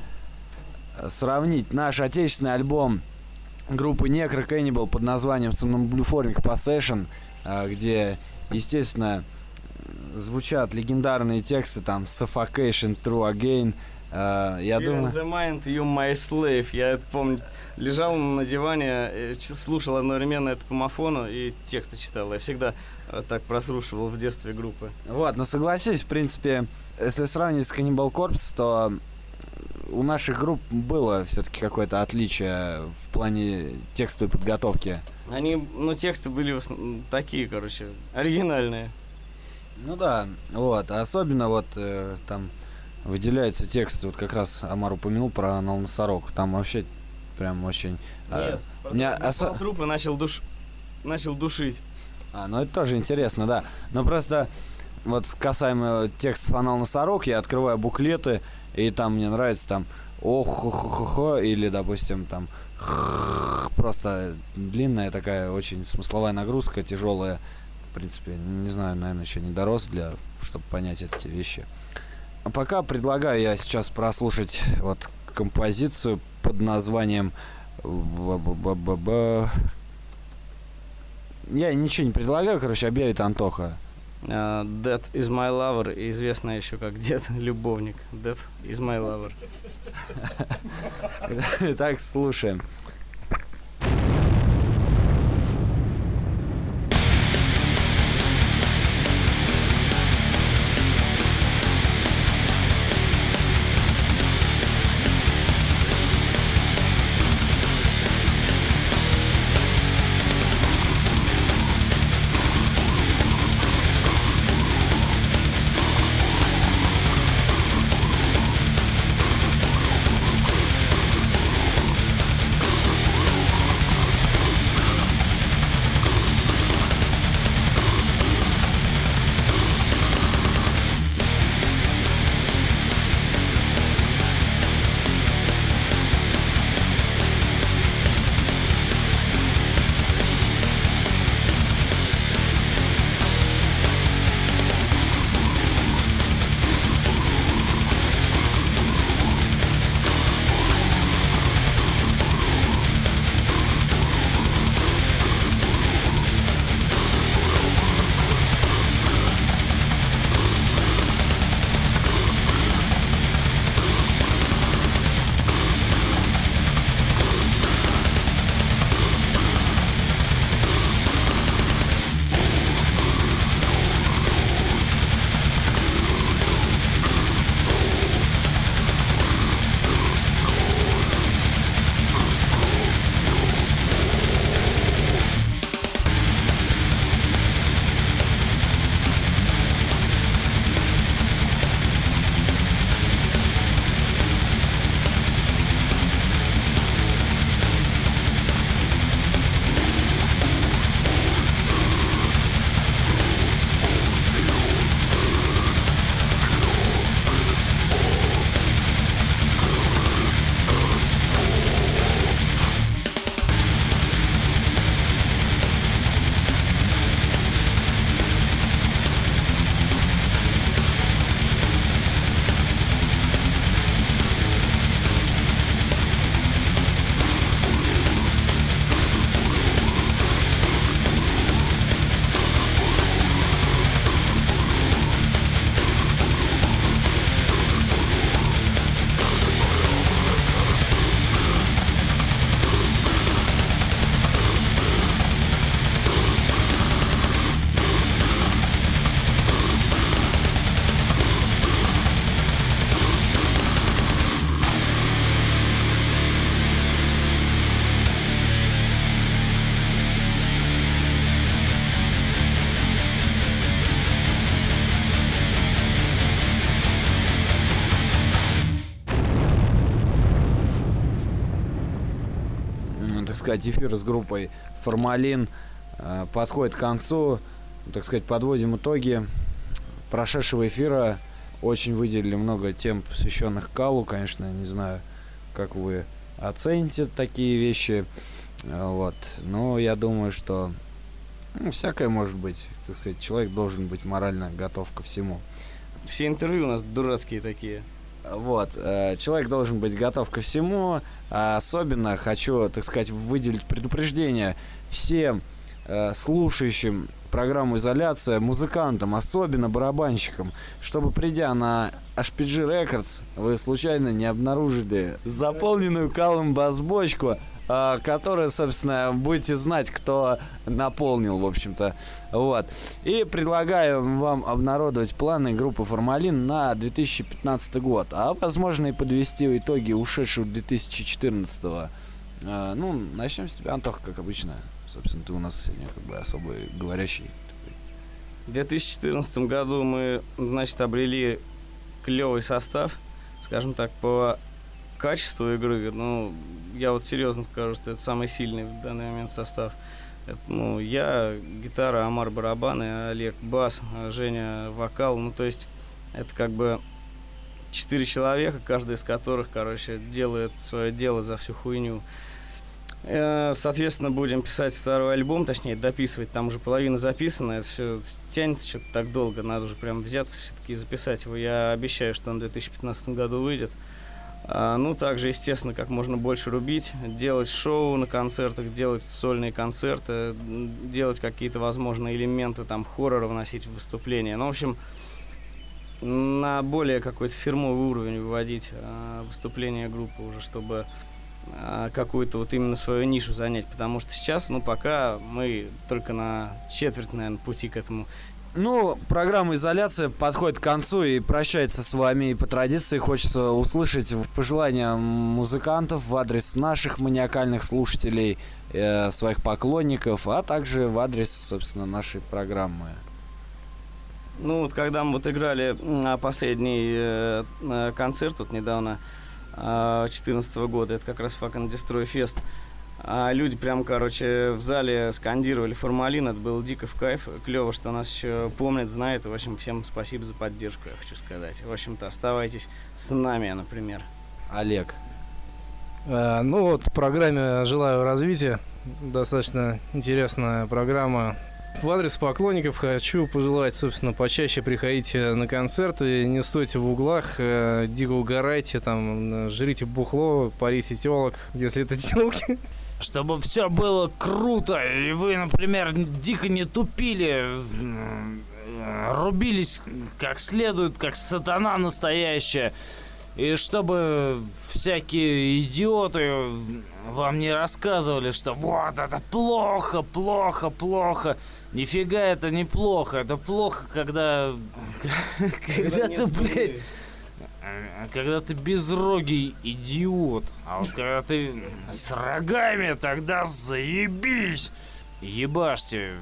[SPEAKER 2] сравнить наш отечественный альбом группы Necro Cannibal под названием Somnambuliformic Possession, э, где, естественно, звучат легендарные тексты, там, Suffocation, True Again, э, я
[SPEAKER 3] Fear
[SPEAKER 2] думаю...
[SPEAKER 3] the mind, you my slave. Я это помню, лежал на диване, э, слушал одновременно это по мафону и тексты читал. Я всегда так прослушивал в детстве группы.
[SPEAKER 2] Вот, но согласись, в принципе, если сравнивать с Cannibal Corpse, то у наших групп было все-таки какое-то отличие в плане текстовой подготовки.
[SPEAKER 3] Они, ну, тексты были такие, короче, оригинальные.
[SPEAKER 2] Ну да, вот, а особенно вот э, там выделяется текст, вот как раз Амар упомянул про анал носорог, там вообще прям очень... а,
[SPEAKER 3] Нет,
[SPEAKER 2] у меня
[SPEAKER 3] упал
[SPEAKER 2] осо-
[SPEAKER 3] труп и начал, душ... начал душить.
[SPEAKER 2] А, ну это тоже интересно, да. Но просто вот касаемо текстов анал носорог, я открываю буклеты, и там мне нравится там ох или, допустим, там просто длинная такая очень смысловая нагрузка, тяжелая. В принципе, не знаю, наверное, еще не дорос для, чтобы понять эти вещи. А пока предлагаю я сейчас прослушать вот композицию под названием. Я ничего не предлагаю, короче, объявит Антоха.
[SPEAKER 3] А, Dead is my lover, известная еще как Дед Любовник. Dead is my lover.
[SPEAKER 2] Так, слушаем. Сказать, эфир с группой «Формалин» э, подходит к концу. Так сказать, подводим итоги прошедшего эфира. Очень выделили много тем, посвященных Калу. Конечно, не знаю, как вы оцените такие вещи. Э, Вот. Но я думаю, что ну, всякое может быть. Так сказать, человек должен быть морально готов ко всему.
[SPEAKER 3] Все интервью у нас дурацкие такие.
[SPEAKER 2] Вот, э, человек должен быть готов ко всему. А особенно хочу, так сказать, выделить предупреждение всем э, слушающим программу «Изоляция», музыкантам, особенно барабанщикам, чтобы придя на HPG Records, вы случайно не обнаружили заполненную калом бас-бочку, а, которую, собственно, будете знать, кто наполнил, в общем-то. Вот. И предлагаю вам обнародовать планы группы «Формалин» на 2015 год, а, возможно, и подвести итоги ушедшего 2014 -го. А, Ну, начнем с тебя, Антох, как обычно. Собственно, ты у нас сегодня как бы особый говорящий.
[SPEAKER 3] В 2014 году мы, значит, обрели клевый состав, скажем так, по качеству игры. Ну, я вот серьезно скажу, что это самый сильный в данный момент состав. Это, ну, я гитара, Амар барабаны, Олег бас, Женя вокал. Ну, то есть, это как бы четыре человека, каждый из которых, короче, делает свое дело за всю хуйню. Э, Соответственно, будем писать второй альбом, точнее, дописывать. Там уже половина записана, это все тянется что-то так долго. Надо уже прям взяться все-таки и записать его. Я обещаю, что он в 2015 году выйдет. А, ну, также, естественно, как можно больше рубить, делать шоу на концертах, делать сольные концерты, делать какие-то, возможно, элементы там хоррора вносить в выступления. Ну, в общем, на более какой-то фирмовый уровень выводить а, выступления группы уже, чтобы а, какую-то вот именно свою нишу занять, потому что сейчас, ну, пока мы только на четверть, наверное, пути к этому.
[SPEAKER 2] Ну, программа «Изоляция» подходит к концу и прощается с вами. И по традиции хочется услышать пожелания музыкантов в адрес наших маниакальных слушателей, э, своих поклонников, а также в адрес, собственно, нашей программы.
[SPEAKER 3] Ну, вот когда мы вот играли м, последний э, э, концерт вот недавно, 2014 года, это как раз Fuck and Destroy Fest, а люди прям, короче, в зале скандировали формалин, это было дико в кайф, клево, что нас еще помнят, знают, в общем, всем спасибо за поддержку, я хочу сказать. В общем-то, оставайтесь с нами, например.
[SPEAKER 2] Олег.
[SPEAKER 5] Э, Ну вот, программе «Желаю развития». Достаточно интересная программа. В адрес поклонников хочу пожелать, собственно, почаще приходите на концерты, не стойте в углах, э, дико угорайте, там, жрите бухло, парите телок, если это телки.
[SPEAKER 4] Чтобы все было круто, и вы, например, дико не тупили, э, рубились как следует, как сатана настоящая. И чтобы всякие идиоты вам не рассказывали, что вот это плохо, плохо, плохо. Нифига это не плохо. Это плохо, когда... Когда ты, блядь... э, Когда ты безрогий идиот. А вот когда ты с рогами, тогда заебись. Ебашьте.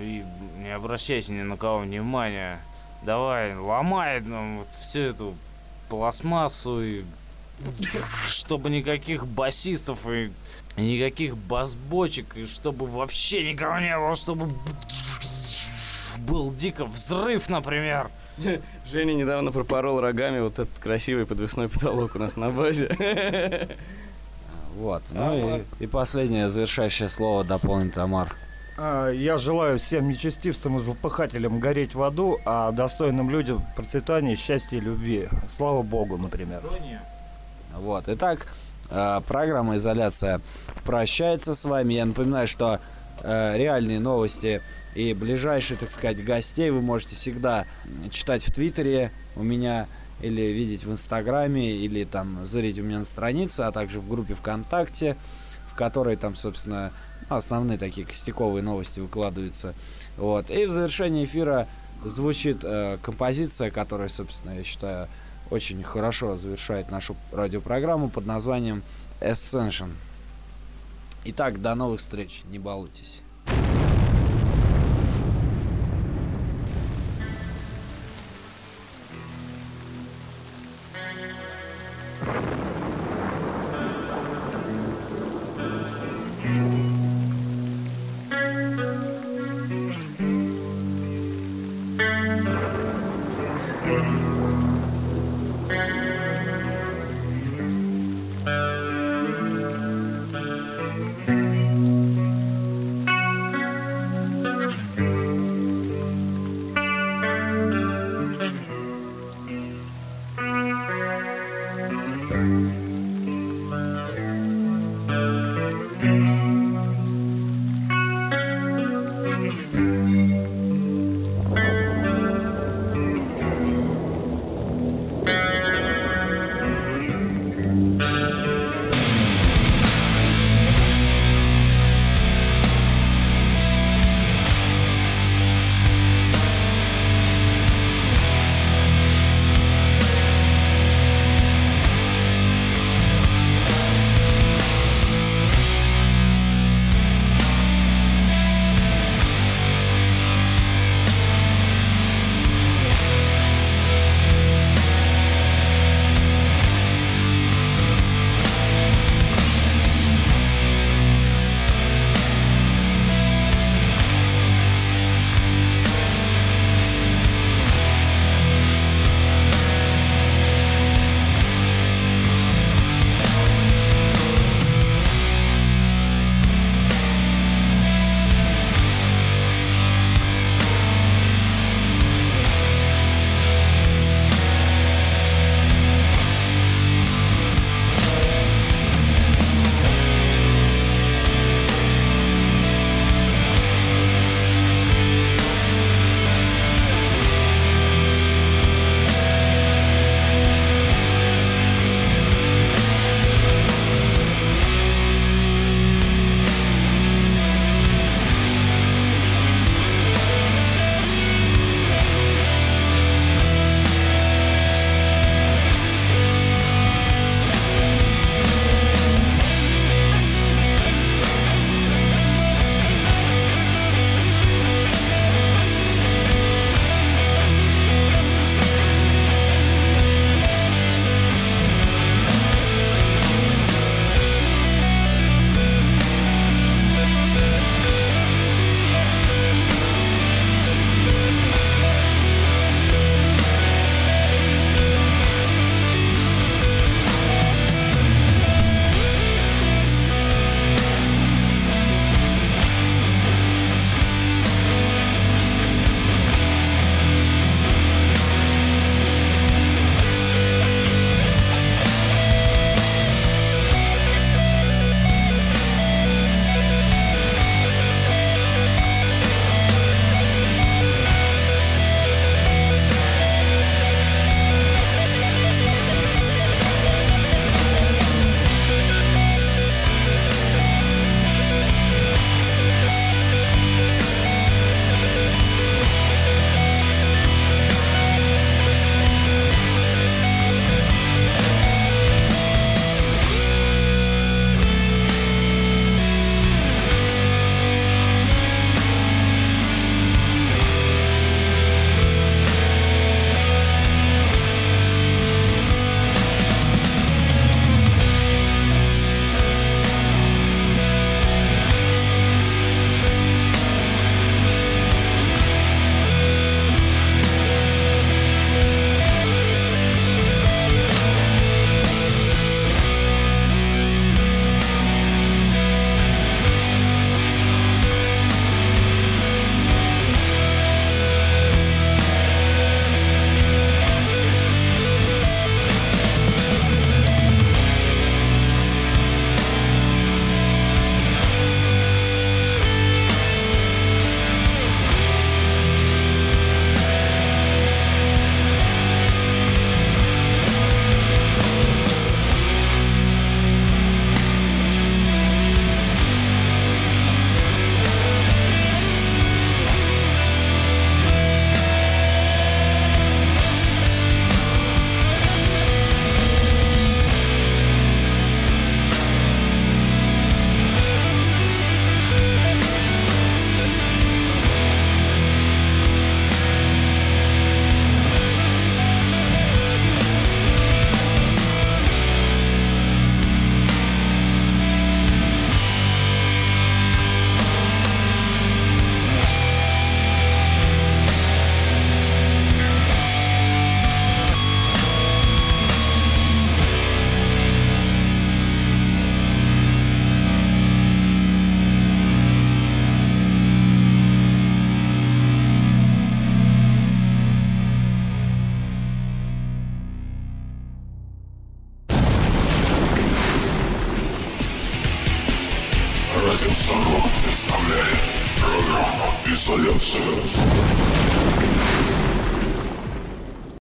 [SPEAKER 4] И не обращайте ни на кого внимания. Давай, ломай нам вот всю эту пластмассу и чтобы никаких басистов и никаких бас-бочек, и чтобы вообще никого не было, чтобы был дико взрыв, например.
[SPEAKER 3] Женя недавно пропорол рогами вот этот красивый подвесной потолок у нас на базе.
[SPEAKER 2] Вот. Ну и, и последнее завершающее слово дополнит Амар.
[SPEAKER 6] А, Я желаю всем нечестивцам и злопыхателям гореть в аду, а достойным людям процветания, счастья и любви. Слава Богу, например.
[SPEAKER 2] Вот. Итак, э, программа «Изоляция» прощается с вами. Я напоминаю, что э, реальные новости и ближайшие, так сказать, гостей вы можете всегда читать в Твиттере у меня или видеть в Инстаграме, или там зырить у меня на странице, а также в группе ВКонтакте, в которой там, собственно, основные такие костяковые новости выкладываются. Вот. И в завершении эфира звучит э, композиция, которая, собственно, я считаю, очень хорошо завершает нашу радиопрограмму под названием Ascension. Итак, до новых встреч, не балуйтесь.